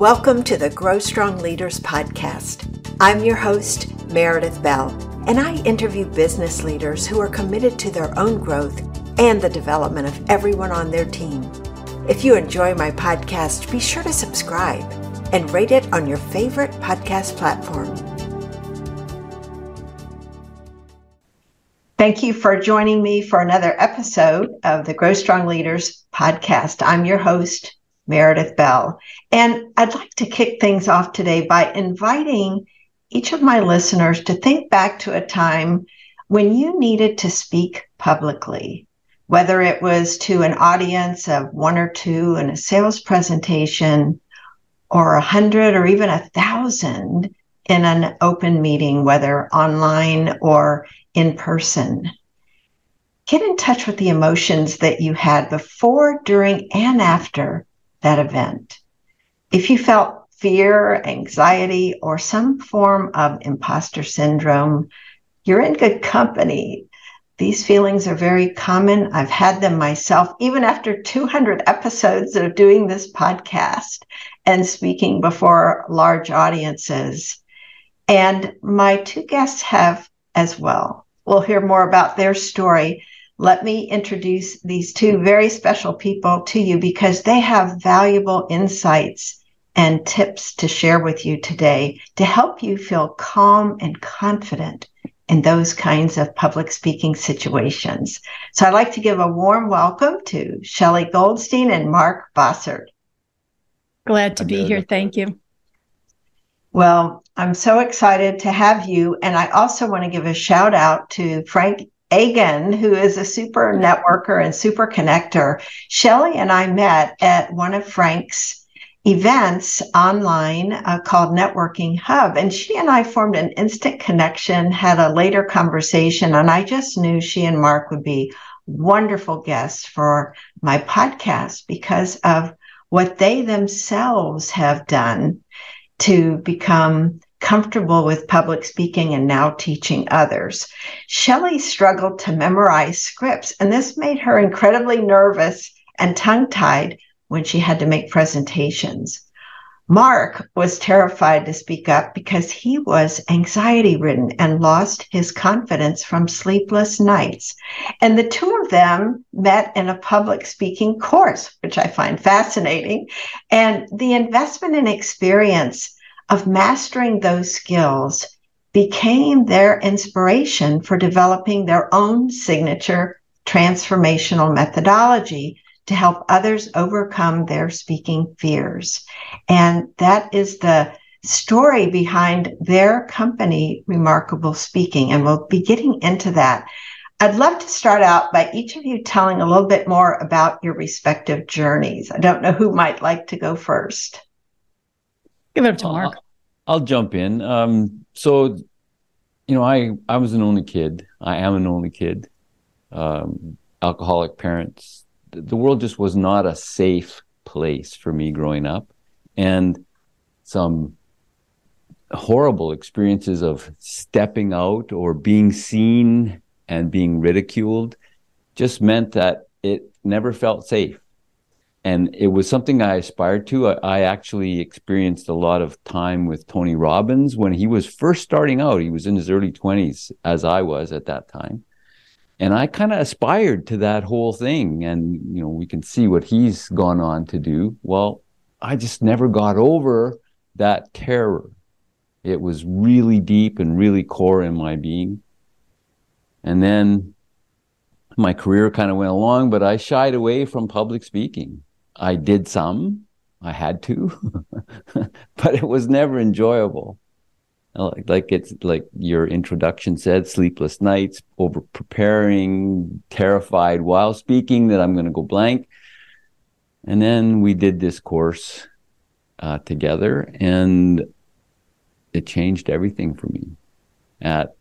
Welcome to the Grow Strong Leaders podcast. I'm your host, Meredith Bell, and I interview business leaders who are committed to their own growth and the development of everyone on their team. If you enjoy my podcast, be sure to subscribe and rate it on your favorite podcast platform. Thank you for joining me for another episode of the Grow Strong Leaders podcast. I'm your host, Meredith Bell. And I'd like to kick things off today by inviting each of my listeners to think back to a time when you needed to speak publicly, whether it was to an audience of one or two in a sales presentation, or a hundred or even a thousand in an open meeting, whether online or in person. Get in touch with the emotions that you had before, during, and after that event. If you felt fear, anxiety, or some form of imposter syndrome, you're in good company. These feelings are very common. I've had them myself, even after 200 episodes of doing this podcast and speaking before large audiences. And my two guests have as well. We'll hear more about their story let me introduce these two very special people to you because they have valuable insights and tips to share with you today to help you feel calm and confident in those kinds of public speaking situations. So I'd like to give a warm welcome to Shelley Goldstein and Mark Bossert. Glad to be here. Thank you. Well, I'm so excited to have you. And I also want to give a shout out to Frank Agin, who is a super networker and super connector. Shelly and I met at one of Frank's events online uh, called Networking Hub. And she and I formed an instant connection, had a later conversation, and I just knew she and Mark would be wonderful guests for my podcast because of what they themselves have done to become comfortable with public speaking and now teaching others. Shelley struggled to memorize scripts, and this made her incredibly nervous and tongue tied when she had to make presentations. Mark was terrified to speak up because he was anxiety ridden and lost his confidence from sleepless nights. And the two of them met in a public speaking course, which I find fascinating. And the investment in experience of mastering those skills became their inspiration for developing their own signature transformational methodology to help others overcome their speaking fears. And that is the story behind their company, Remarkable Speaking. And we'll be getting into that. I'd love to start out by each of you telling a little bit more about your respective journeys. I don't know who might like to go first. Give it up to Mark. I'll, I'll jump in. Um, so, you know, I I was an only kid. I am an only kid. Um, alcoholic parents. The world just was not a safe place for me growing up, and some horrible experiences of stepping out or being seen and being ridiculed just meant that it never felt safe and it was something I aspired to. I, I, actually experienced a lot of time with Tony Robbins when he was first starting out. He was in his early 20s, as I was at that time. And I kind of aspired to that whole thing. And, you know, we can see what he's gone on to do. Well, I just never got over that terror. It was really deep and really core in my being. And then my career kind of went along, but I shied away from public speaking I did some. I had to, but it was never enjoyable. Like it's like your introduction said, sleepless nights, over preparing, terrified while speaking that I'm going to go blank. And then we did this course uh, together, and it changed everything for me. At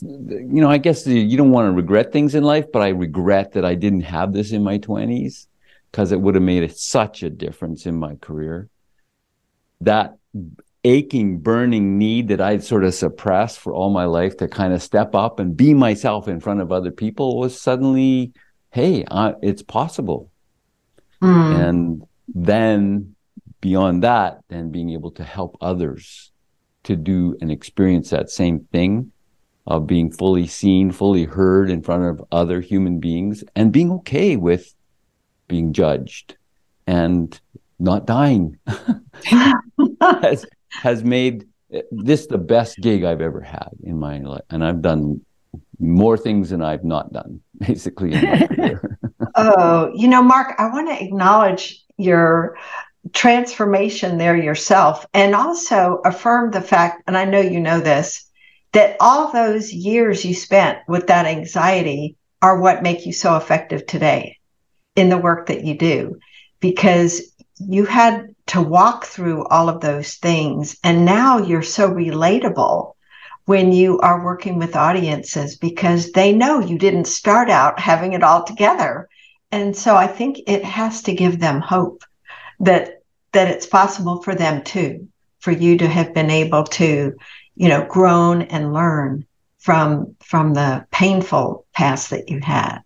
you know, I guess you don't want to regret things in life, but I regret that I didn't have this in my 20s because it would have made such a difference in my career. That aching, burning need that I'd sort of suppressed for all my life to kind of step up and be myself in front of other people was suddenly, hey, uh, it's possible. Mm. And then beyond that, then being able to help others to do and experience that same thing of being fully seen, fully heard in front of other human beings and being okay with being judged and not dying has, has made this the best gig I've ever had in my life. And I've done more things than I've not done, basically, in my career. oh, you know, Mark, I want to acknowledge your transformation there yourself and also affirm the fact, and I know you know this, that all those years you spent with that anxiety are what make you so effective today in the work that you do because you had to walk through all of those things and now you're so relatable when you are working with audiences because they know you didn't start out having it all together. And so i think it has to give them hope that that it's possible for them too for you to have been able to you know grown and learn from from the painful past that you had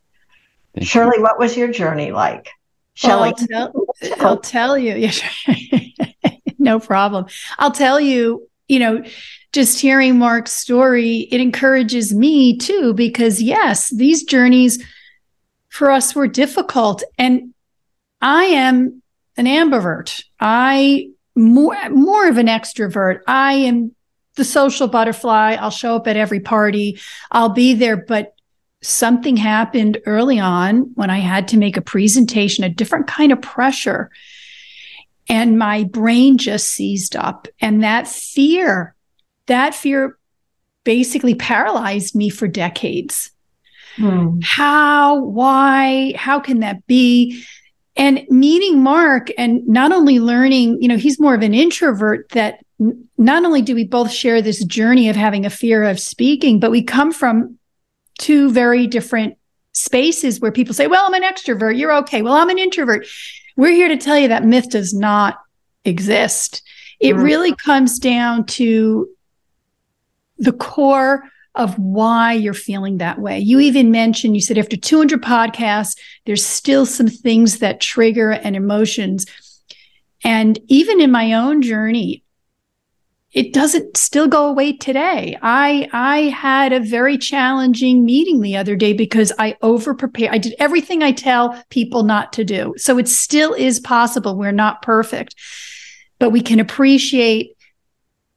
Thank shirley you. what was your journey like Shelley, well, I'll, tell, I'll tell you. no problem. I'll tell you, you know, just hearing Mark's story, it encourages me too, because yes, these journeys for us were difficult. And I am an ambivert. I more more of an extrovert. I am the social butterfly. I'll show up at every party. I'll be there, but something happened early on when I had to make a presentation, a different kind of pressure. And my brain just seized up. And that fear, that fear basically paralyzed me for decades. Hmm. How, why, how can that be? And meeting Mark and not only learning, you know, he's more of an introvert that not only do we both share this journey of having a fear of speaking, but we come from two very different spaces where people say, well, I'm an extrovert. You're okay. Well, I'm an introvert. We're here to tell you that myth does not exist. It mm-hmm. really comes down to the core of why you're feeling that way. You even mentioned, you said after 200 podcasts, there's still some things that trigger and emotions. And even in my own journey, it doesn't still go away today. I I had a very challenging meeting the other day because I over prepared. I did everything I tell people not to do. So it still is possible. We're not perfect. But we can appreciate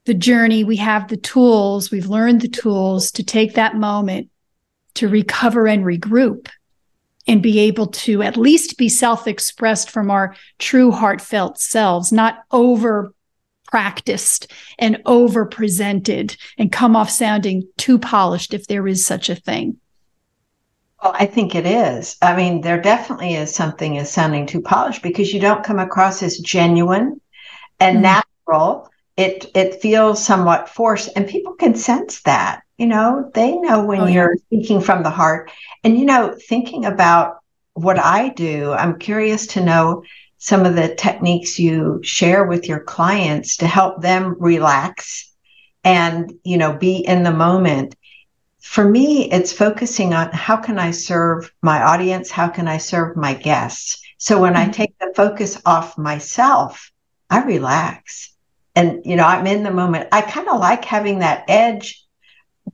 the journey. We have the tools. We've learned the tools to take that moment to recover and regroup and be able to at least be self-expressed from our true heartfelt selves, not over practiced and over presented and come off sounding too polished if there is such a thing. Well, I think it is. I mean, there definitely is something as sounding too polished because you don't come across as genuine and mm-hmm. natural. It it feels somewhat forced, and people can sense that. You know, they know when oh, you're yeah. speaking from the heart. And you know, thinking about what I do, I'm curious to know some of the techniques you share with your clients to help them relax and you know be in the moment. For me it's focusing on how can i serve my audience? How can i serve my guests? So when mm-hmm. i take the focus off myself i relax. And you know i'm in the moment. I kind of like having that edge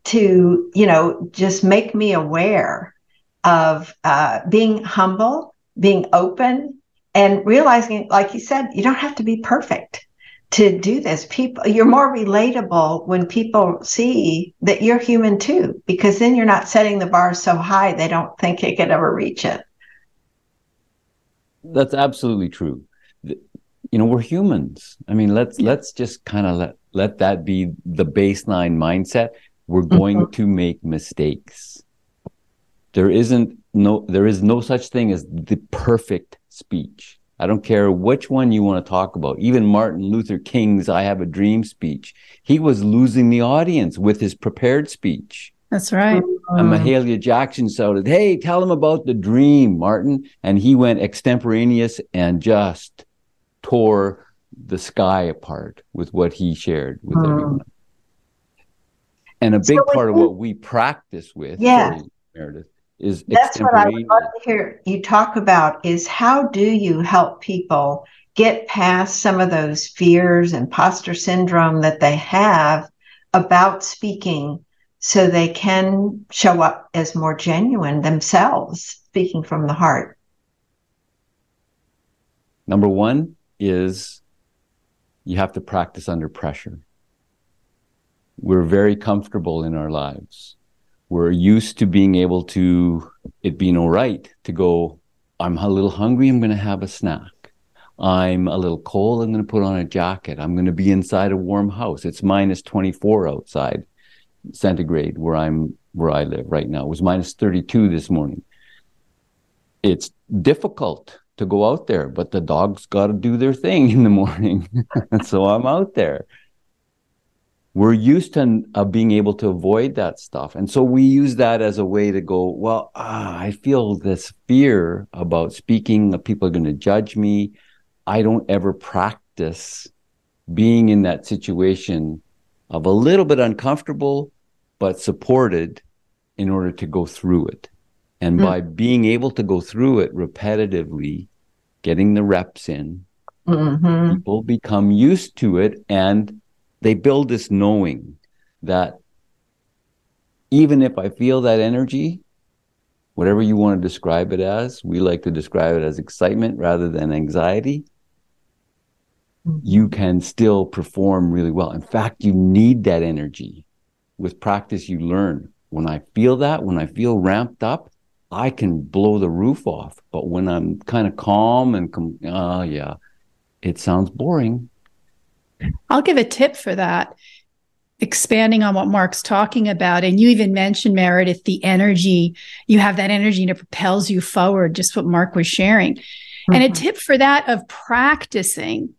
to you know just make me aware of uh, being humble being open and realizing, like you said, you don't have to be perfect to do this. People, you're more relatable when people see that you're human too, because then you're not setting the bar so high they don't think you could ever reach it. That's absolutely true. You know, we're humans. I mean, let's yeah. let's just kind of let let that be the baseline mindset. We're going mm-hmm. to make mistakes. There isn't no there is no such thing as the perfect speech. I don't care which one you want to talk about. Even Martin Luther King's I Have a Dream speech. He was losing the audience with his prepared speech. That's right. And Mahalia Jackson shouted, Hey, tell him about the dream, Martin. And he went extemporaneous and just tore the sky apart with what he shared with mm. everyone. And a big so part of what we practice with, yeah. Sorry, Meredith, is that's what I would love to hear you talk about is how do you help people get past some of those fears, and imposter syndrome that they have about speaking so they can show up as more genuine themselves, speaking from the heart? Number one is you have to practice under pressure. We're very comfortable in our lives. We're used to being able to, it being all right to go, I'm a little hungry, I'm going to have a snack. I'm a little cold, I'm going to put on a jacket. I'm going to be inside a warm house. It's minus 24 outside centigrade where I'm, where I live right now. It was minus 32 this morning. It's difficult to go out there, but the dogs got to do their thing in the morning. so I'm out there. We're used to uh, being able to avoid that stuff. And so we use that as a way to go, well, ah, I feel this fear about speaking. People are going to judge me. I don't ever practice being in that situation of a little bit uncomfortable, but supported in order to go through it. And mm by being able to go through it repetitively, getting the reps in, mm-hmm. people become used to it and they build this knowing that even if I feel that energy, whatever you want to describe it as, we like to describe it as excitement rather than anxiety. You can still perform really well. In fact, you need that energy. With practice, you learn. When I feel that, when I feel ramped up, I can blow the roof off. But when I'm kind of calm and, com- uh, yeah, it sounds boring. I'll give a tip for that. Expanding on what Mark's talking about, and you even mentioned, Meredith, the energy, you have that energy and it propels you forward, just what Mark was sharing. Mm-hmm. And a tip for that of practicing,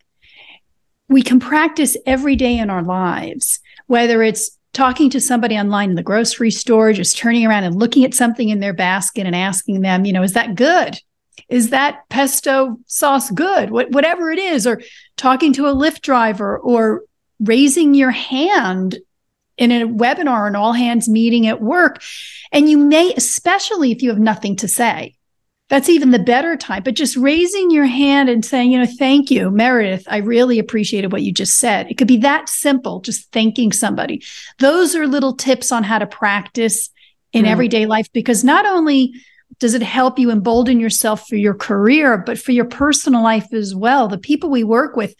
we can practice every day in our lives, whether it's talking to somebody online in the grocery store, just turning around and looking at something in their basket and asking them, you know, is that good? Is that pesto sauce good? What, whatever it is, or talking to a Lyft driver, or raising your hand in a webinar, an all hands meeting at work. And you may, especially if you have nothing to say, that's even the better time. But just raising your hand and saying, you know, thank you, Meredith, I really appreciated what you just said. It could be that simple, just thanking somebody. Those are little tips on how to practice in mm. everyday life because not only does it help you embolden yourself for your career, but for your personal life as well. The people we work with,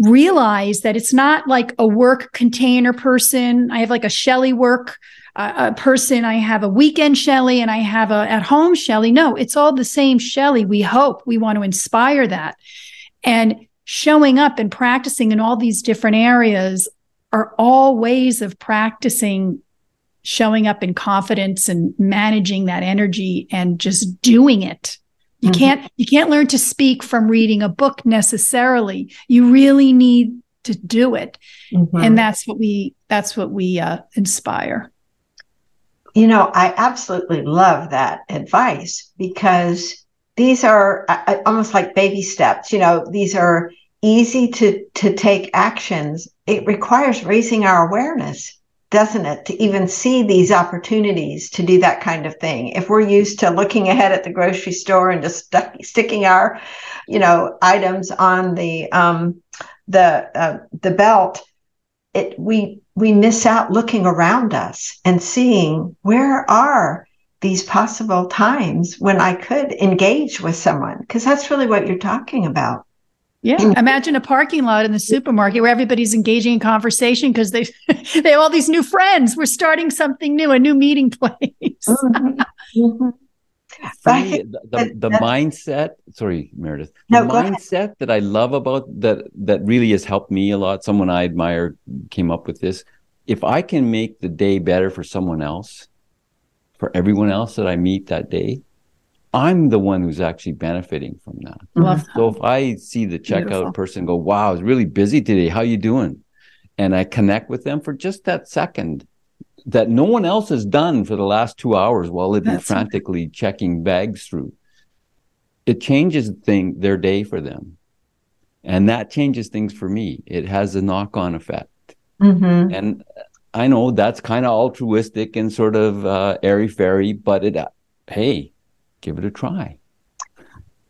realize that it's not like a work container person. I have like a Shelly work a person. I have a weekend Shelly and I have a at home Shelly. No, it's all the same Shelly. We hope we want to inspire that. And showing up and practicing in all these different areas are all ways of practicing showing up in confidence and managing that energy and just doing it. You mm-hmm. can't you can't learn to speak from reading a book necessarily. You really need to do it. Mm-hmm. And that's what we that's what we uh, inspire. You know, I absolutely love that advice because these are uh, almost like baby steps. You know, these are easy to to take actions. It requires raising our awareness, doesn't it, to even see these opportunities to do that kind of thing. If we're used to looking ahead at the grocery store and just stuck, sticking our, you know, items on the um, the uh, the belt, it we we miss out looking around us and seeing where are these possible times when I could engage with someone because that's really what you're talking about. Yeah, imagine a parking lot in the supermarket where everybody's engaging in conversation because they they have all these new friends. We're starting something new, a new meeting place. mm-hmm. Mm-hmm. Me, the, the, the mindset sorry meredith the no, mindset that i love about that that really has helped me a lot someone i admire came up with this if i can make the day better for someone else for everyone else that i meet that day i'm the one who's actually benefiting from that love so if i see the checkout Beautiful. person go wow it's really busy today how you doing and i connect with them for just that second that no one else has done for the last two hours while they've been That's frantically right. checking bags through. It changes thing their day for them, and that changes things for me. It has a knock on effect, mm-hmm. and I know that's kind of altruistic and sort of uh, airy fairy, but it, uh, hey, give it a try.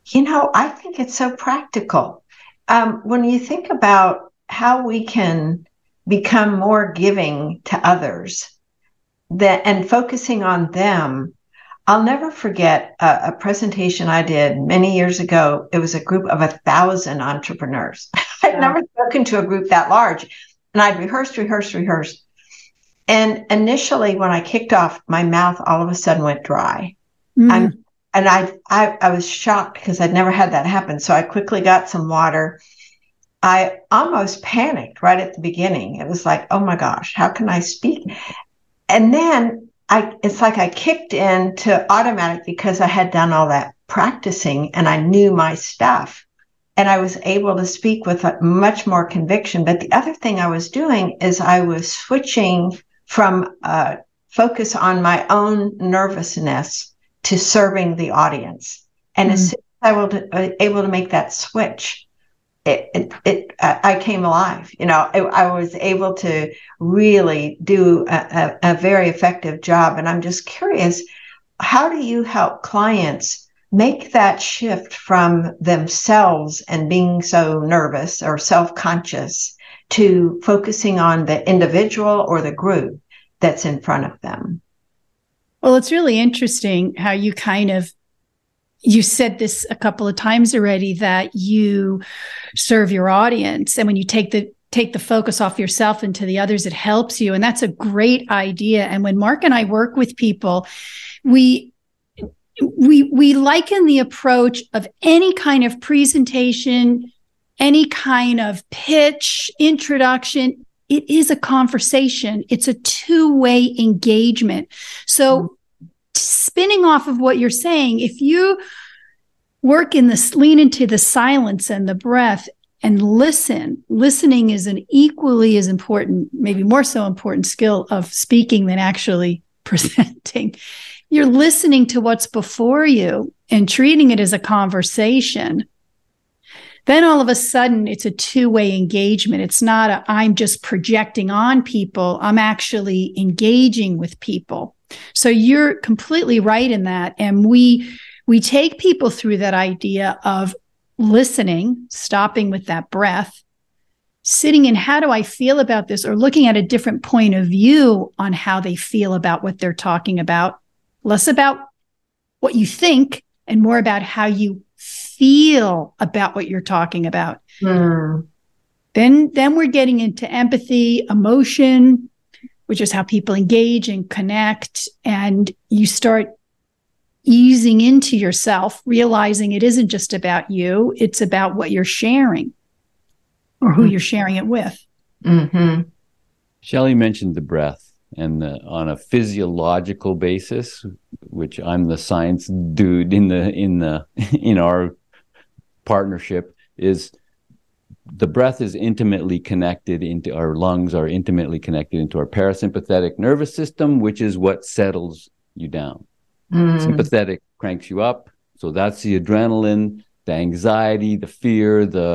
You know, I think it's so practical. Um, when you think about how we can become more giving to others that, and focusing on them, I'll never forget a, a, presentation I did many years ago. It was a group of a thousand entrepreneurs. I'd yeah. never spoken to a group that large. And I'd rehearsed, rehearsed, rehearsed. And initially, when I kicked off, my mouth all of a sudden went dry. Mm. And I, I, I was shocked because I'd never had that happen. So I quickly got some water. I almost panicked right at the beginning. It was like, oh my gosh, how can I speak? And then I, it's like I kicked into automatic because I had done all that practicing and I knew my stuff and I was able to speak with much more conviction. But the other thing I was doing is I was switching from uh, focus on my own nervousness to serving the audience. And mm. as soon as I was uh, able to make that switch, it, it, it I came alive. You know, it, I was able to really do a, a, a very effective job. And I'm just curious, how do you help clients make that shift from themselves and being so nervous or self-conscious to focusing on the individual or the group that's in front of them. Well, it's really interesting how you kind of you said this a couple of times already that you serve your audience. And when you take the take the focus off yourself and to the others it helps you. And that's a great idea. And when Mark and I work with people we we we liken the approach of any kind of presentation any kind of pitch introduction it is a conversation. It's a two-way engagement. So mm-hmm. spinning off of what you're saying if you work in this lean into the silence and the breath and listen listening is an equally as important maybe more so important skill of speaking than actually presenting. You're listening to what's before you and treating it as a conversation then all of a sudden it's a two-way engagement. It's not a i'm just projecting on people. I'm actually engaging with people. So you're completely right in that. And we we take people through that idea of listening stopping with that breath sitting in how do i feel about this? Or looking at a different point of view on how they feel about what they're talking about. Less about what you think and more about how you feel about what you're talking about. Mm. Then, then we're getting into empathy, emotion, which is how people engage and connect. And you start easing into yourself, realizing it isn't just about you, it's about what you're sharing or who mm-hmm. you're sharing it with. Mm-hmm. Shelley mentioned the breath and the, on a physiological basis, which I'm the science dude in the in the in our partnership is the breath is intimately connected into our lungs are intimately connected into our parasympathetic nervous system which is what settles you down. Mm. sympathetic cranks you up. So that's the adrenaline the anxiety the fear the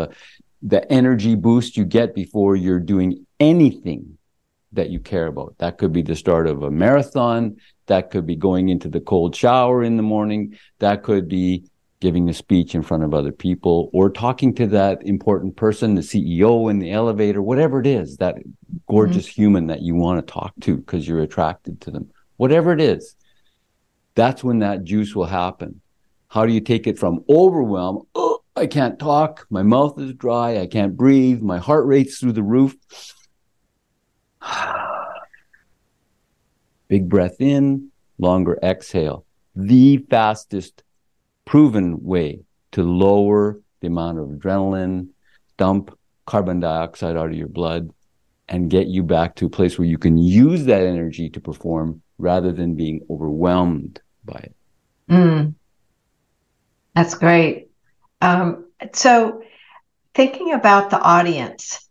the energy boost you get before you're doing anything that you care about. That could be the start of a marathon. That could be going into the cold shower in the morning. That could be giving a speech in front of other people or talking to that important person, the CEO in the elevator, whatever it is, that gorgeous mm-hmm. human that you want to talk to because you're attracted to them, whatever it is, that's when that juice will happen. How do you take it from overwhelm? Oh, I can't talk. My mouth is dry. I can't breathe. My heart rate's through the roof. Big breath in, longer exhale. The fastest proven way to lower the amount of adrenaline, dump carbon dioxide out of your blood, and get you back to a place where you can use that energy to perform rather than being overwhelmed by it. Mm. That's great. Um, so, thinking about the audience,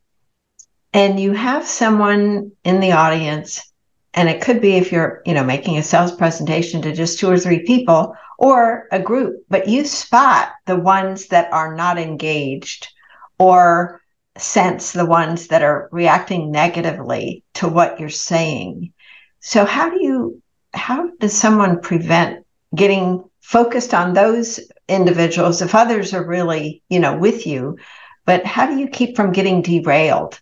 and you have someone in the audience, and it could be if you're, you know, making a sales presentation to just two or three people, or a group, but you spot the ones that are not engaged or sense the ones that are reacting negatively to what you're saying. So how do you how does someone prevent getting focused on those individuals if others are really you know with you but how do you keep from getting derailed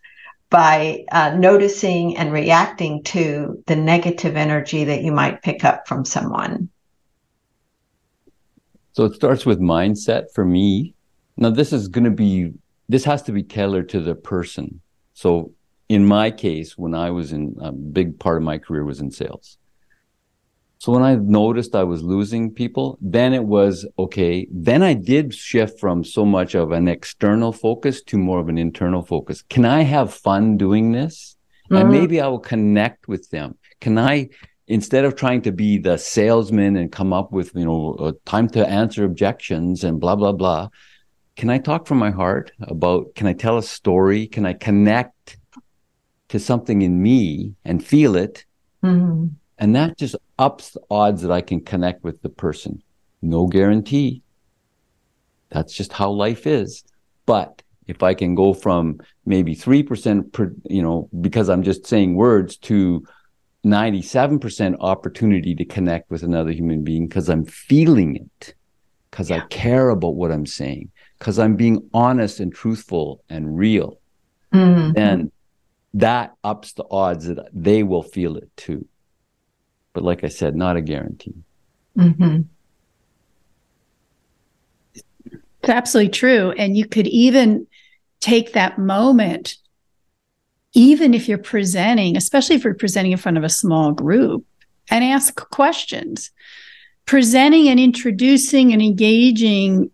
by uh, noticing and reacting to the negative energy that you might pick up from someone. So it starts with mindset for me. Now this is going to be this has to be tailored to the person. So in my case when i was in a big part of my career was in sales so when I noticed I was losing people, then it was okay. Then I did shift from so much of an external focus to more of an internal focus. Can I have fun doing this? Mm-hmm. And maybe I will connect with them. Can I, instead of trying to be the salesman and come up with, you know, time to answer objections and blah, blah, blah, can I talk from my heart about, can I tell a story? Can I connect to something in me and feel it? Mm-hmm and that just ups the odds that I can connect with the person. No guarantee. That's just how life is. But if I can go from maybe 3% per, you know, because I'm just saying words to 97% opportunity to connect with another human being because I'm feeling it, because yeah. I care about what I'm saying, because I'm being honest and truthful and real, mm-hmm. then that ups the odds that they will feel it too. But like I said, not a guarantee. Mm-hmm. It's absolutely true. And you could even take that moment, even if you're presenting, especially if you're presenting in front of a small group, and ask questions. Presenting and introducing and engaging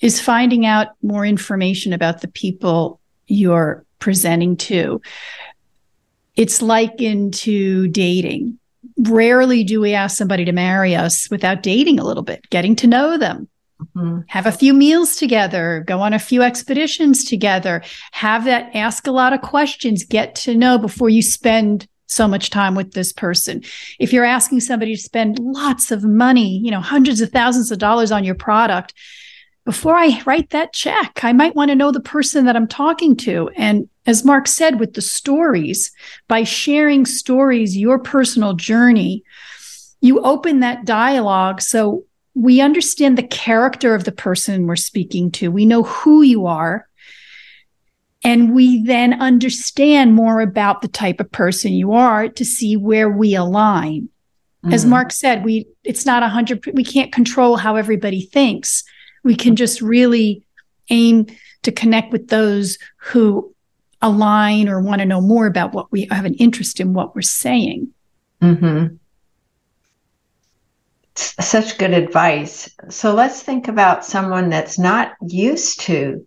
is finding out more information about the people you're presenting to. It's likened to dating rarely do we ask somebody to marry us without dating a little bit, getting to know them. Mm-hmm. Have a few meals together, go on a few expeditions together, have that ask a lot of questions, get to know before you spend so much time with this person. If you're asking somebody to spend lots of money, you know, hundreds of thousands of dollars on your product, before I write that check, I might want to know the person that I'm talking to. And as Mark said, with the stories, by sharing stories, your personal journey, you open that dialogue so we understand the character of the person we're speaking to. We know who you are. And we then understand more about the type of person you are to see where we align. Mm-hmm. As Mark said, we it's not a hundred we can't control how everybody thinks. We can just really aim to connect with those who align or want to know more about what we have an interest in what we're saying. Mm-hmm. Such good advice. So let's think about someone that's not used to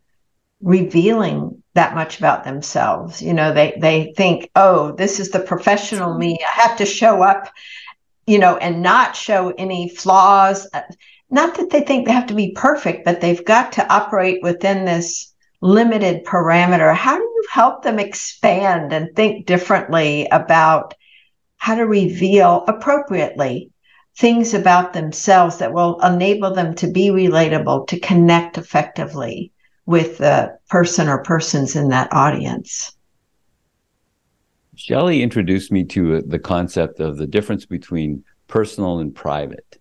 revealing that much about themselves. You know, they they think, "Oh, this is the professional me. I have to show up, you know, and not show any flaws." Not that they think they have to be perfect, but they've got to operate within this limited parameter. How do you help them expand and think differently about how to reveal appropriately things about themselves that will enable them to be relatable, to connect effectively with the person or persons in that audience? Shelley introduced me to uh, the concept of the difference between personal and private.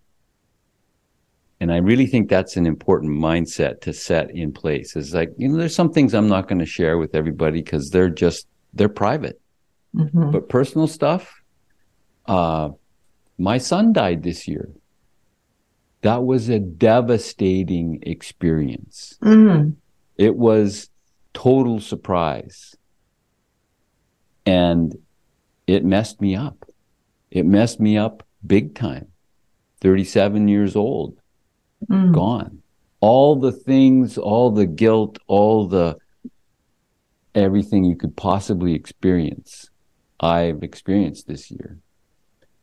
And I really think that's an important mindset to set in place. Is like, you know, there's some things I'm not going to share with everybody because they're just, they're private. Mm-hmm. But personal stuff, uh, my son died this year. That was a devastating experience. Mm-hmm. It was total surprise. And it messed me up. It messed me up big time. 37 years old mm. gone. All the things, all the guilt, all the everything you could possibly experience, I've experienced this year.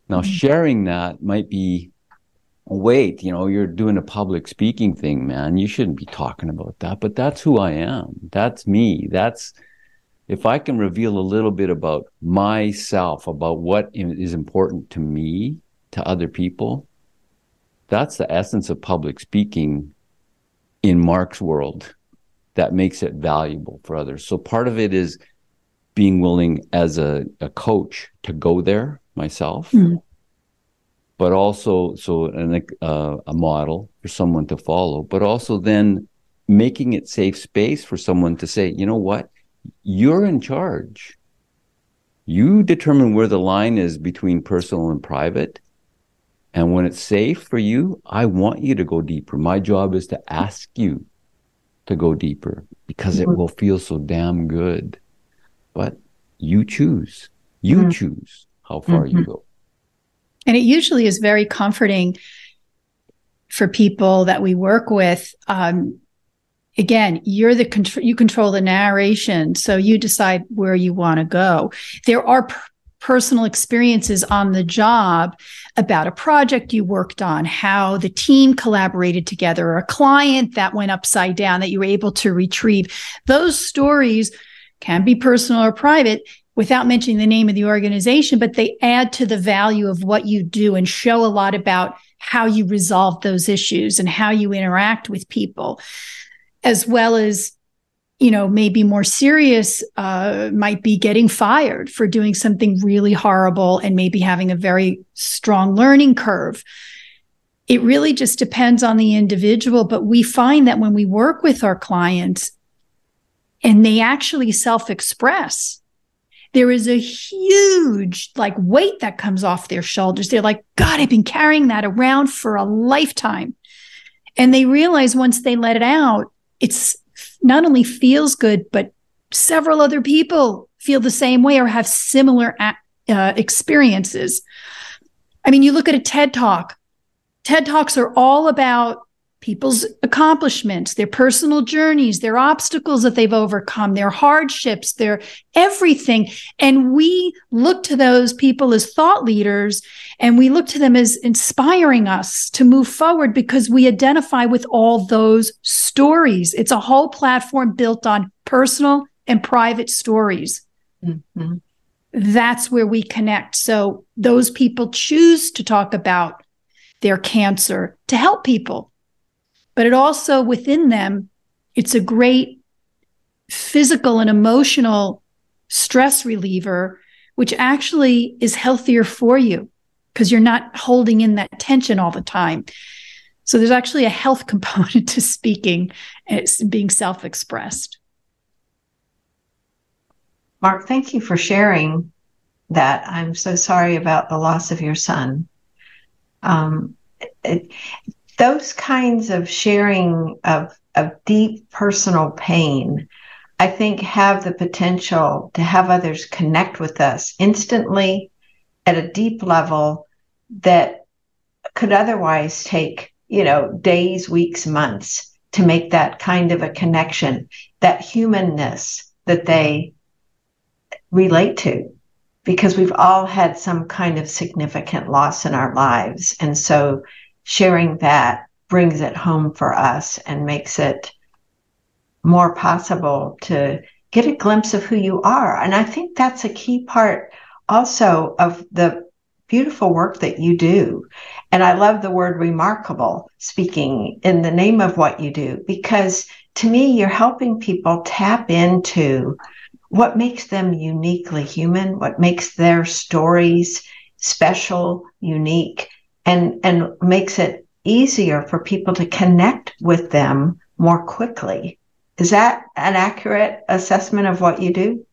Now, mm. sharing that might be, wait, you know, you're doing a public speaking thing, man. You shouldn't be talking about that, but that's who I am. That's me. That's, if I can reveal a little bit about myself, about what is important to me, to other people, that's the essence of public speaking in Mark's world that makes it valuable for others. So part of it is being willing as a, a coach to go there myself. Mm. but also so an, uh, a model for someone to follow, but also then making it safe space for someone to say, you know what, you're in charge. You determine where the line is between personal and private. And when it's safe for you, I want you to go deeper. My job is to ask you to go deeper because it mm-hmm. will feel so damn good. But you choose. You mm-hmm. choose how far mm-hmm. you go. And it usually is very comforting for people that we work with. Um, again, you're the control, you control the narration. So you decide where you want to go. There are p- personal experiences on the job about a project you worked on, how the team collaborated together, or a client that went upside down that you were able to retrieve. Those stories can be personal or private without mentioning the name of the organization, but they add to the value of what you do and show a lot about how you resolve those issues and how you interact with people, as well as you know maybe more serious uh, might be getting fired for doing something really horrible and maybe having a very strong learning curve it really just depends on the individual but we find that when we work with our clients and they actually self-express there is a huge like weight that comes off their shoulders. They're like, God, I've been carrying that around for a lifetime. And they realize once they let it out, it's not only feels good, but several other people feel the same way or have similar uh, experiences. I mean, you look at a TED talk. TED talks are all about people's accomplishments, their personal journeys, their obstacles that they've overcome, their hardships, their everything. And we look to those people as thought leaders and we look to them as inspiring us to move forward because we identify with all those stories. It's a whole platform built on personal and private stories. Mm-hmm. That's where we connect. So those people choose to talk about their cancer to help people but it also within them, it's a great physical and emotional stress reliever, which actually is healthier for you because you're not holding in that tension all the time. So there's actually a health component to speaking and being self expressed. Mark, thank you for sharing that. I'm so sorry about the loss of your son. Um, those kinds of sharing of, of deep personal pain, I think have the potential to have others connect with us instantly at a deep level that could otherwise take, you know, days, weeks, months to make that kind of a connection, that humanness that they relate to because we've all had some kind of significant loss in our lives. And so sharing that brings it home for us and makes it more possible to get a glimpse of who you are. And I think that's a key part also of the beautiful work that you do. And I love the word remarkable speaking in the name of what you do, because to me, you're helping people tap into what makes them uniquely human, what makes their stories special, unique, and and makes it easier for people to connect with them more quickly. Is that an accurate assessment of what you do?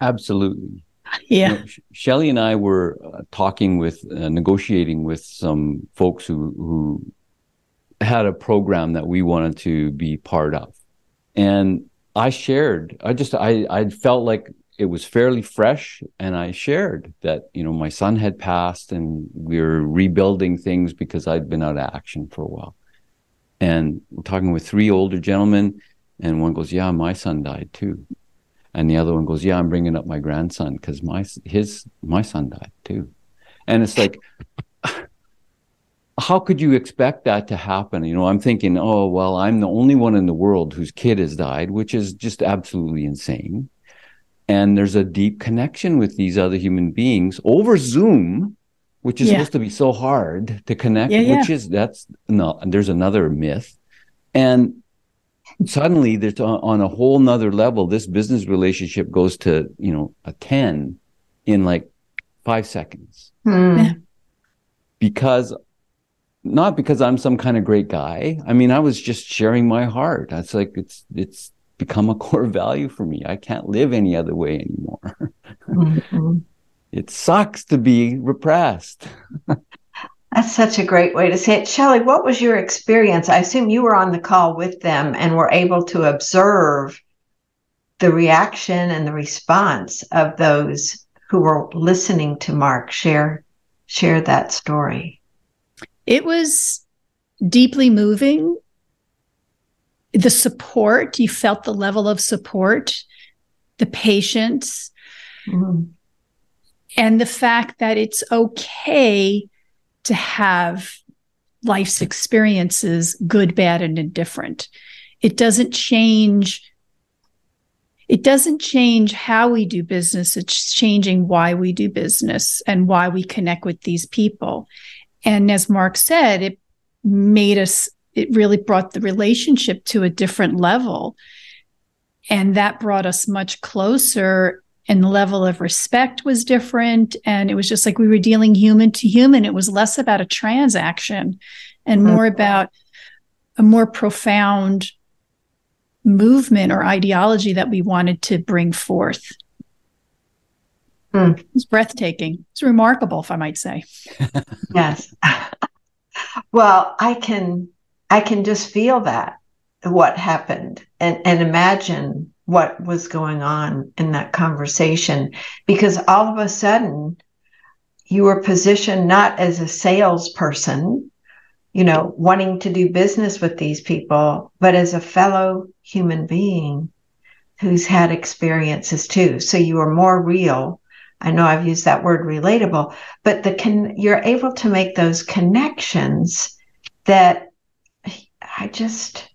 Absolutely. Yeah. You know, Shelly and I were uh, talking with, uh, negotiating with some folks who, who had a program that we wanted to be part of. And I shared, I just, I, I felt like it was fairly fresh and i shared that you know my son had passed and we were rebuilding things because i'd been out of action for a while. And we're talking with three older gentlemen and one goes yeah my son died too. And the other one goes yeah i'm bringing up my grandson because my his my son died too. And it's like how could you expect that to happen? You know i'm thinking oh well i'm the only one in the world whose kid has died which is just absolutely insane and there's a deep connection with these other human beings over Zoom, which is yeah. supposed to be so hard to connect, yeah, which yeah. is that's no, there's another myth. And suddenly there's on, on a whole nother level, this business relationship goes to, you know, a 10 in like five seconds. Hmm. because not because I'm some kind of great guy. I mean, I was just sharing my heart. That's like it's it's become a core value for me. I can't live any other way anymore. Mm-hmm. it sucks to be repressed. That's such a great way to say it. Shelley, what was your experience? I assume you were on the call with them and were able to observe the reaction and the response of those who were listening to Mark share share that story. It was deeply moving. The support, you felt the level of support, the patience, mm-hmm. and the fact that it's okay to have life's experiences, good, bad, and indifferent. It doesn't change. It doesn't change how we do business. It's changing why we do business and why we connect with these people. And as Mark said, it made us, it really brought the relationship to a different level. And that brought us much closer and the level of respect was different and it was just like we were dealing human to human it was less about a transaction and more mm-hmm. about a more profound movement or ideology that we wanted to bring forth mm. it's breathtaking it's remarkable if i might say yes well i can i can just feel that what happened and and imagine what was going on in that conversation because all of a sudden you were positioned not as a salesperson, you know, wanting to do business with these people, but as a fellow human being who's had experiences too. So you are more real. I know I've used that word relatable, but the con- you're able to make those connections that I just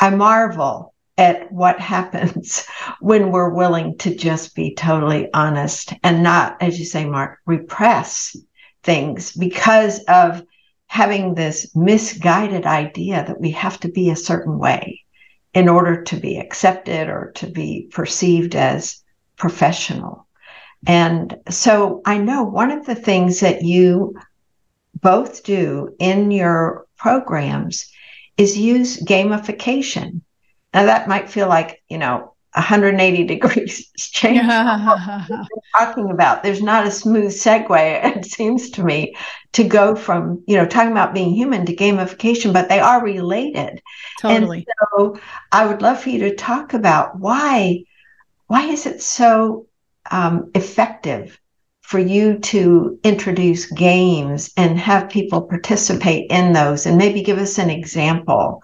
I marvel at what happens when we're willing to just be totally honest and not, as you say, Mark, repress things because of having this misguided idea that we have to be a certain way in order to be accepted or to be perceived as professional. And so I know one of the things that you both do in your programs is use gamification now that might feel like, you know, 180 degrees change talking about. There's not a smooth segue, it seems to me, to go from, you know, talking about being human to gamification, but they are related. Totally. And so I would love for you to talk about why why is it so um, effective for you to introduce games and have people participate in those and maybe give us an example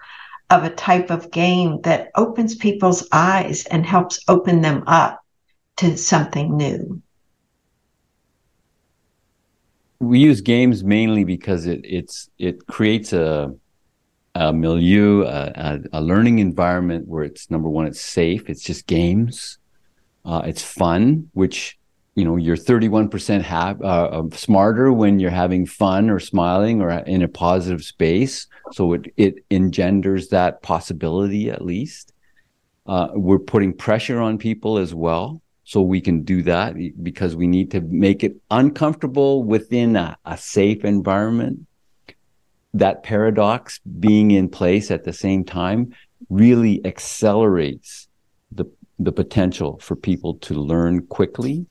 of a type of game that opens people's eyes and helps open them up to something new? We use games mainly because it it's it creates a a milieu, a, a, learning environment where it's number one, it's safe. It's just games. Uh, it's fun, which you know you're 31% ha- uh, smarter when you're having fun or smiling or in a positive space. So it, it engenders that possibility at least. Uh, we're putting pressure on people as well so we can do that because we need to make it uncomfortable within a, a safe environment. That paradox being in place at the same time really accelerates the the potential for people to learn quickly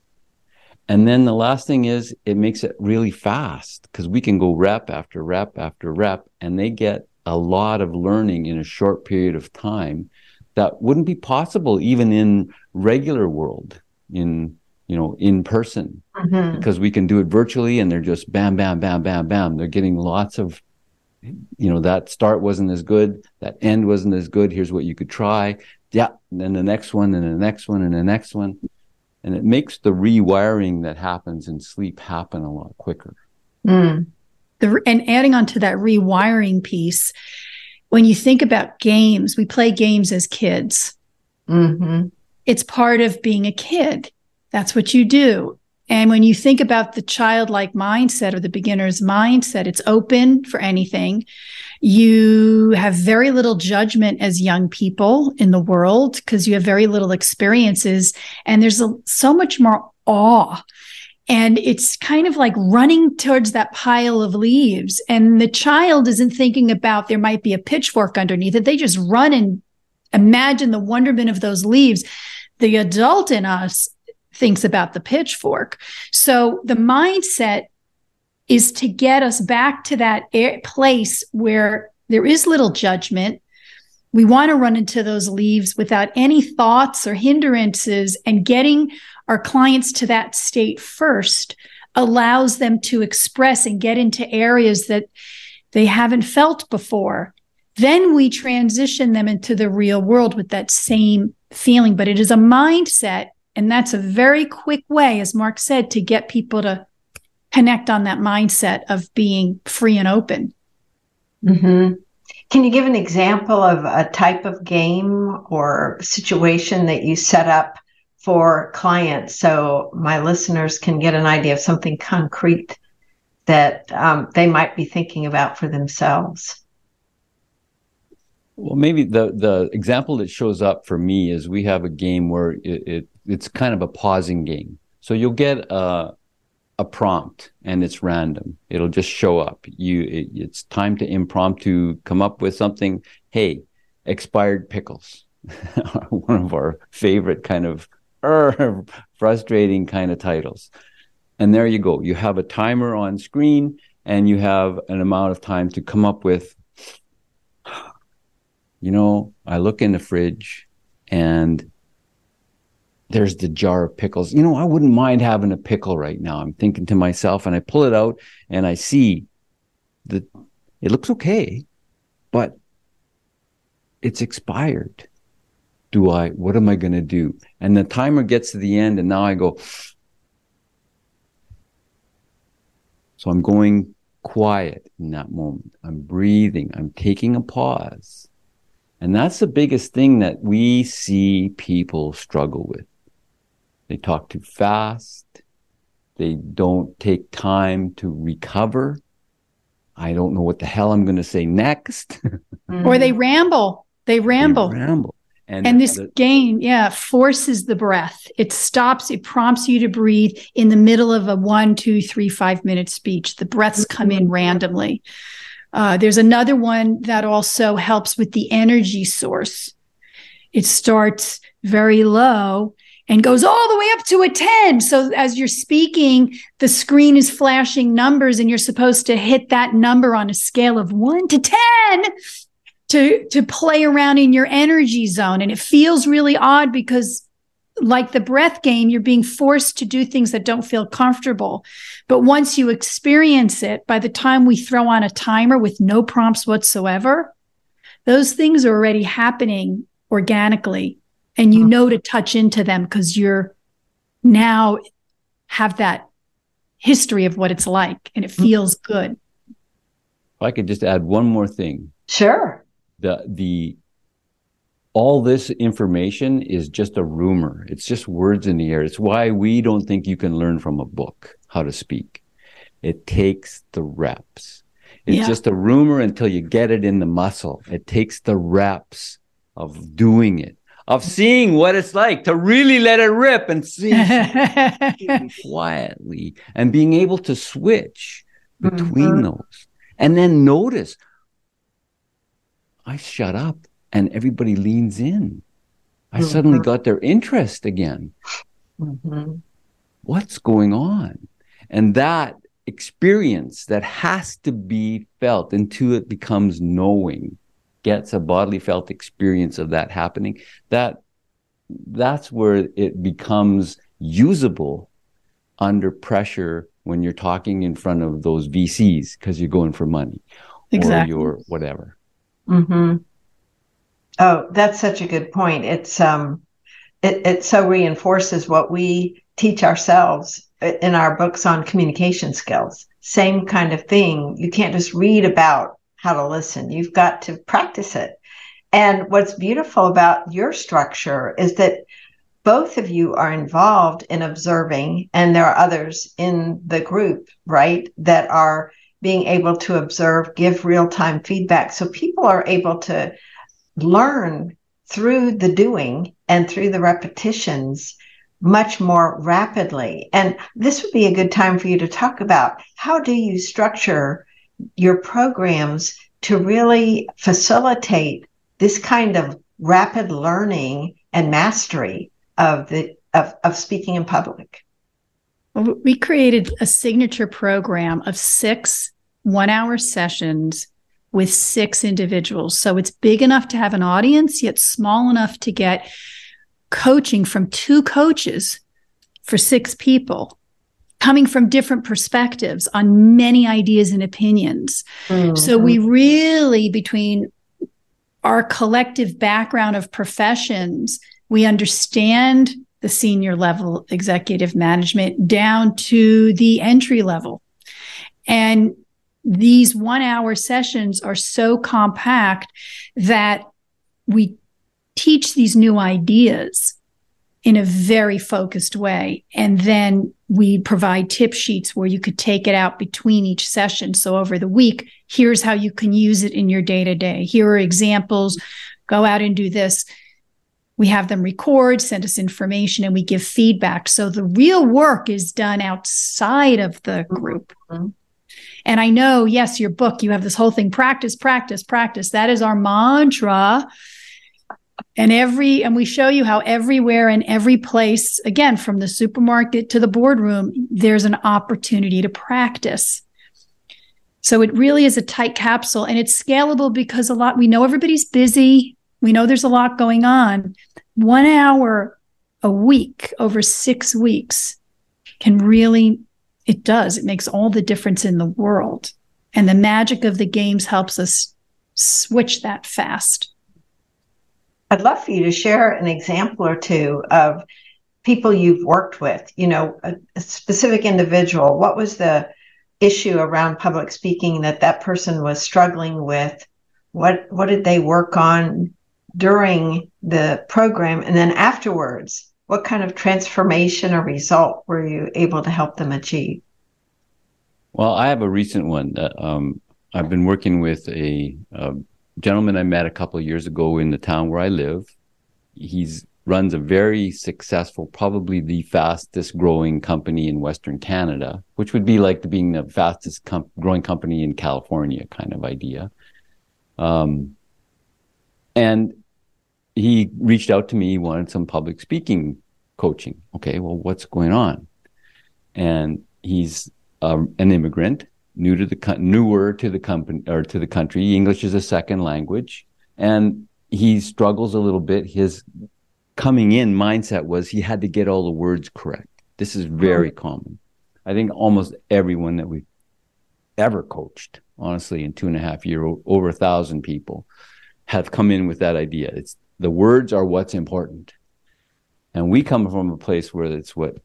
and then the last thing is it makes it really fast because we can go rep after rep after rep and they get a lot of learning in a short period of time that wouldn't be possible even in regular world in you know in person. Mm-hmm. because we can do it virtually and they're just bam bam bam bam bam. They're getting lots of you know that start wasn't as good that end wasn't as good. Here's what you could try. Yeah and then the next one and the next one and the next one and it makes the rewiring that happens in sleep happen a lot quicker. Mm. The, and adding on to that rewiring piece, when you think about games, we play games as kids. Mm-hmm. It's part of being a kid. That's what you do. And when you think about the childlike mindset or the beginner's mindset, it's open for anything. You have very little judgment as young people in the world because you have very little experiences. And there's a, so much more awe and it's kind of like running towards that pile of leaves and the child isn't thinking about there might be a pitchfork underneath it they just run and imagine the wonderment of those leaves the adult in us thinks about the pitchfork so the mindset is to get us back to that place where there is little judgment we want to run into those leaves without any thoughts or hindrances and getting our clients to that state first allows them to express and get into areas that they haven't felt before. Then we transition them into the real world with that same feeling. But it is a mindset. And that's a very quick way, as Mark said, to get people to connect on that mindset of being free and open. Mm-hmm. Can you give an example of a type of game or situation that you set up for clients so my listeners can get an idea of something concrete that um, they might be thinking about for themselves? Well, maybe the the example that shows up for me is we have a game where it, it it's kind of a pausing game. So you'll get a a prompt and it's random. It'll just show up. You it, it's time to impromptu come up with something. Hey, expired pickles. One of our favorite kind of er, frustrating kind of titles. And there you go. You have a timer on screen and you have an amount of time to come up with, you know, I look in the fridge and there's the jar of pickles. You know, I wouldn't mind having a pickle right now. I'm thinking to myself and I pull it out and I see that it looks okay, but it's expired do I, what am I going to do? And the timer gets to the end and now I go, so I'm going quiet in that moment. I'm breathing. I'm taking a pause. And that's the biggest thing that we see people struggle with. They talk too fast. They don't take time to recover. I don't know what the hell I'm going to say next. or they ramble. They ramble. They ramble. And, and this the, game, yeah, forces the breath. It stops, it prompts you to breathe in the middle of a one, two, three, five minute speech. The breaths come in randomly. Uh, there's another one that also helps with the energy source. It starts very low and goes all the way up to a 10. So as you're speaking, the screen is flashing numbers and you're supposed to hit that number on a scale of one to 10 to to play around in your energy zone. And it feels really odd because like the breath game you're being forced to do things that don't feel comfortable. But once you experience it by the time we throw on a timer with no prompts whatsoever those things are already happening organically and you uh-huh. know to touch into them because you're now have that history of what it's like and it mm. feels good if i could just add one more thing sure the the all this information is just a rumor. It's just words in the air. It's why we don't think you can learn from a book how to speak. It takes the reps. It's yeah. just a rumor until you get it in the muscle. It takes the reps of doing it, of seeing what it's like to really let it rip and see quietly and being able to switch between mm-hmm. those. And then notice I shut up and everybody leans in. I mm-hmm. suddenly got their interest again. Mm-hmm. What's going on? And that experience that has to be felt until it becomes knowing, gets a bodily felt experience of that happening, that that's where it becomes usable under pressure when you're talking in front of those VCs because you're going for money exactly. or you're whatever. Mm-hmm. Oh, that's such a good point. It's um, it it so reinforces what we teach ourselves in our books on communication skills. Same kind of thing. You can't just read about how to listen. You've got to practice it. And what's beautiful about your structure is that both of you are involved in observing, and there are others in the group, right, that are being able to observe, give real time feedback. So people are able to learn through the doing and through the repetitions much more rapidly. And this would be a good time for you to talk about how do you structure your programs to really facilitate this kind of rapid learning and mastery of the of, of speaking in public. we created a signature program of six one hour sessions with six individuals. So it's big enough to have an audience, yet small enough to get coaching from two coaches for six people coming from different perspectives on many ideas and opinions. Mm-hmm. So we really, between our collective background of professions, we understand the senior level executive management down to the entry level. And these one hour sessions are so compact that we teach these new ideas in a very focused way. And then we provide tip sheets where you could take it out between each session. So over the week, here's how you can use it in your day to day. Here are examples. Go out and do this. We have them record, send us information, and we give feedback. So the real work is done outside of the group. Mm-hmm. And I know, yes, your book, you have this whole thing practice, practice, practice. That is our mantra and every and we show you how everywhere and every place again from the supermarket to the boardroom there's an opportunity to practice. So it really is a tight capsule and it's scalable because a lot we know everybody's busy. We know there's a lot going on. One hour a week over six weeks can really it does. It makes all the difference in the world. And the magic of the games helps us switch that fast I'd love for you to share an example or two of people you've worked with, you know, a, a, specific individual. What was the issue around public speaking that that person was struggling with? What what did they work on during the program and then afterwards? What kind of transformation or result were you able to help them achieve? Well, I have a recent one that um, I've been working with a, a gentleman I met a couple of years ago in the town where I live. He's runs a very successful, probably the fastest growing company in Western Canada, which would be like being the fastest com- growing company in California kind of idea. Um, and he reached out to me, he wanted some public speaking coaching. Okay, well, what's going on? And he's um, an immigrant new to the newer to the company or to the country. English is a second language, and he struggles a little bit. His coming in mindset was he had to get all the words correct. This is very common. I think almost everyone that we've ever coached, honestly, in two and a half year, over a thousand people have come in with that idea. It's the words are what's important. And we come from a place where it's what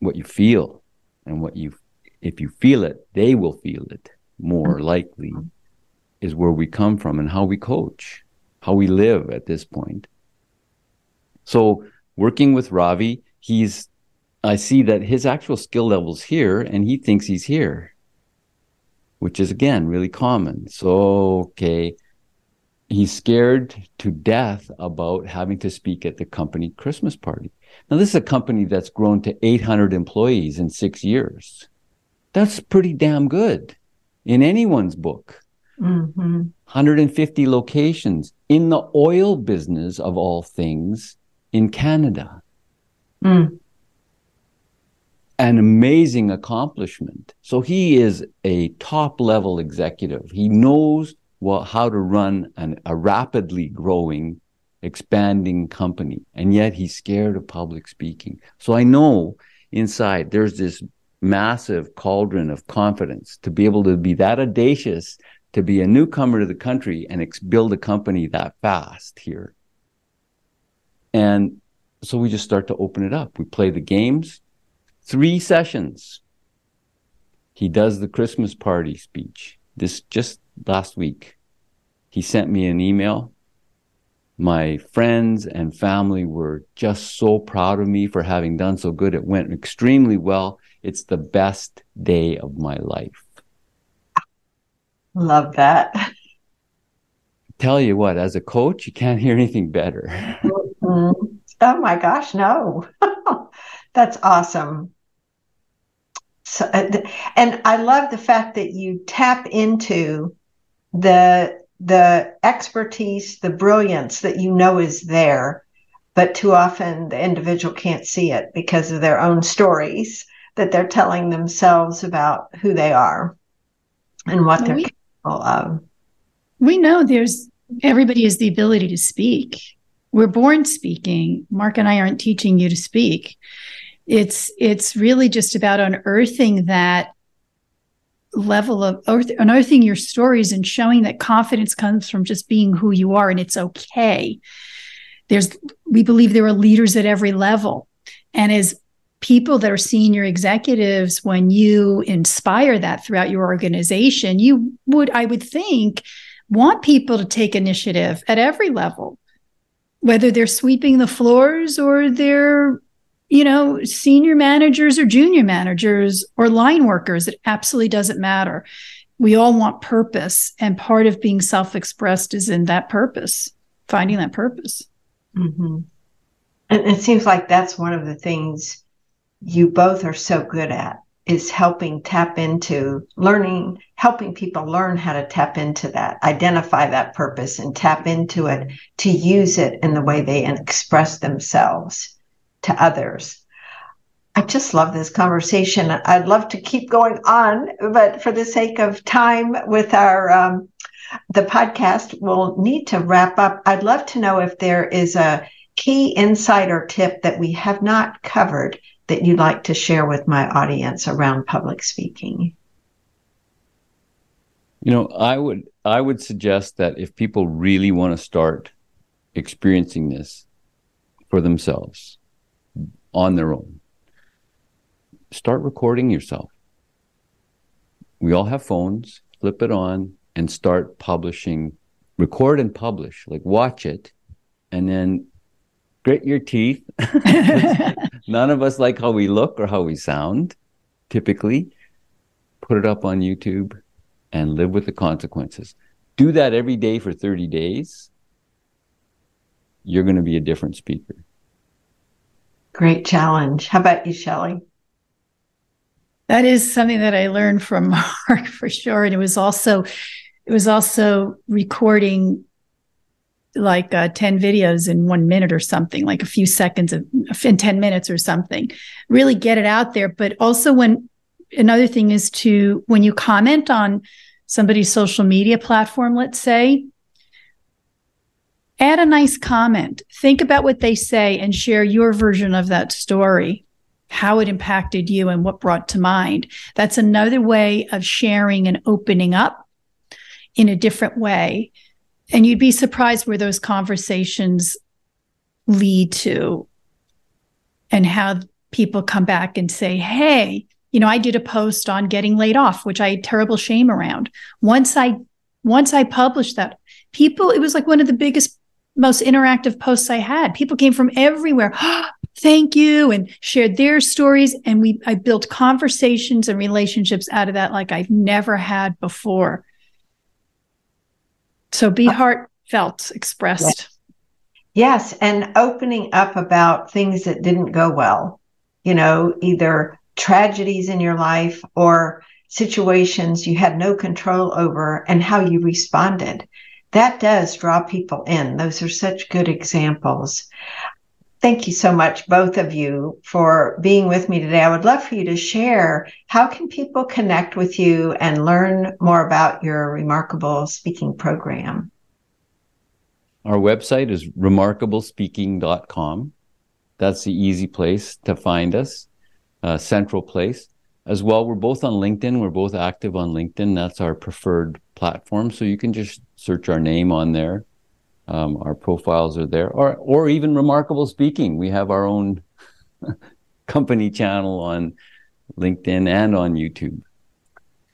what you feel and what you if you feel it, they will feel it more mm-hmm. likely, is where we come from and how we coach, how we live at this point. So, working with Ravi, he's, I see that his actual skill level's here and he thinks he's here, which is again really common. So, okay, he's scared to death about having to speak at the company Christmas party. Now, this is a company that's grown to 800 employees in six years. That's pretty damn good in anyone's book. Mm-hmm. 150 locations in the oil business of all things in Canada. Mm. An amazing accomplishment. So he is a top level executive. He knows what, how to run an, a rapidly growing, expanding company. And yet he's scared of public speaking. So I know inside there's this massive cauldron of confidence to be able to be that audacious to be a newcomer to the country and ex- build a company that fast here. And so we just start to open it up. We play the games, three sessions. He does the Christmas party speech. This just last week. He sent me an email. My friends and family were just so proud of me for having done so good. It went extremely well. It's the best day of my life. Love that. Tell you what, as a coach, you can't hear anything better. Mm-hmm. Oh my gosh, no. That's awesome. So, uh, and I love the fact that you tap into the the expertise, the brilliance that you know is there, but too often the individual can't see it because of their own stories that they're telling themselves about who they are and what well, they're we, capable of. We know there's everybody has the ability to speak. We're born speaking. Mark and I aren't teaching you to speak. It's it's really just about unearthing that level of unearthing your stories and showing that confidence comes from just being who you are and it's okay there's we believe there are leaders at every level and as people that are senior executives when you inspire that throughout your organization you would i would think want people to take initiative at every level whether they're sweeping the floors or they're you know, senior managers or junior managers or line workers. It absolutely doesn't matter. We all want purpose. And part of being self expressed is in that purpose, finding that purpose. Mm-hmm. And it seems like that's one of the things you both are so good at is helping tap into learning, helping people learn how to tap into that, identify that purpose and tap into it to use it in the way they express themselves to others. I just love this conversation. I'd love to keep going on, but for the sake of time with our um, the podcast, we'll need to wrap up. I'd love to know if there is a key insight or tip that we have not covered that you'd like to share with my audience around public speaking. You know, I would I would suggest that if people really want to start experiencing this for themselves, on their own. Start recording yourself. We all have phones, flip it on and start publishing. Record and publish, like watch it and then grit your teeth. None of us like how we look or how we sound, typically. Put it up on YouTube and live with the consequences. Do that every day for 30 days. You're going to be a different speaker. Great challenge. How about you, Shelley? That is something that I learned from Mark for sure. And it was also, it was also recording like uh, 10 videos in one minute or something, like a few seconds of in 10 minutes or something. Really get it out there. But also when another thing is to, when you comment on somebody's social media platform, let's say, add a nice comment. Think about what they say and share your version of that story, how it impacted you and what brought to mind. That's another way of sharing and opening up in a different way. And you'd be surprised where those conversations lead to and how people come back and say, Hey, you know, I did a post on getting laid off, which I had terrible shame around. Once I once I published that, people, it was like one of the biggest most interactive posts I had. People came from everywhere. Thank you and shared their stories and we I built conversations and relationships out of that like I've never had before. So be uh, heartfelt, expressed. Yes, and opening up about things that didn't go well. You know, either tragedies in your life or situations you had no control over and how you responded that does draw people in. Those are such good examples. Thank you so much, both of you, for being with me today. I would love for you to share how can people connect with you and learn more about your remarkable speaking program? Our website is remarkablespeaking.com. That's the easy place to find us, uh, central place. As well, we're both on LinkedIn. We're both active on LinkedIn. That's our preferred platform. So you can just search our name on there. Um, our profiles are there, or or even Remarkable Speaking. We have our own company channel on LinkedIn and on YouTube.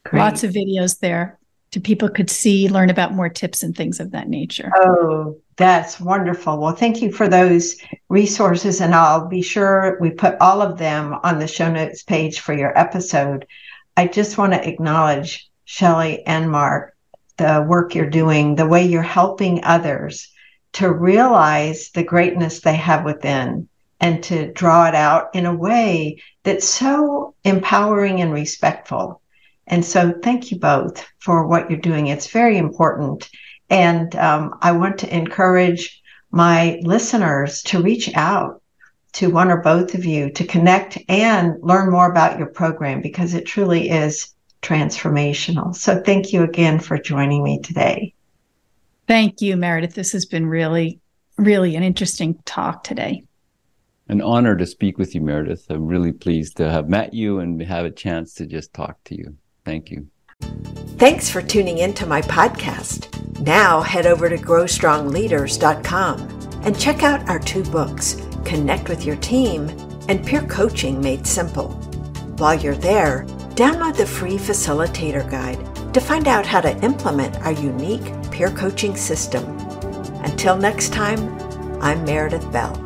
Great. Lots of videos there to people could see, learn about more tips and things of that nature. Oh, that's wonderful. Well, thank you for those resources, and I'll be sure we put all of them on the show notes page for your episode. I just want to acknowledge Shelley and Mark the work you're doing, the way you're helping others to realize the greatness they have within, and to draw it out in a way that's so empowering and respectful. And so thank you both for what you're doing. It's very important. And um, I want to encourage my listeners to reach out to one or both of you to connect and learn more about your program because it truly is transformational. So thank you again for joining me today. Thank you, Meredith. This has been really, really an interesting talk today. An honor to speak with you, Meredith. I'm really pleased to have met you and have a chance to just talk to you. Thank you. Thanks for tuning in to my podcast. Now head over to growstrongleaders.com and check out our two books, Connect with Your Team and Peer Coaching Made Simple. While you're there, download the free facilitator guide to find out how to implement our unique peer coaching system. Until next time, I'm Meredith Bell.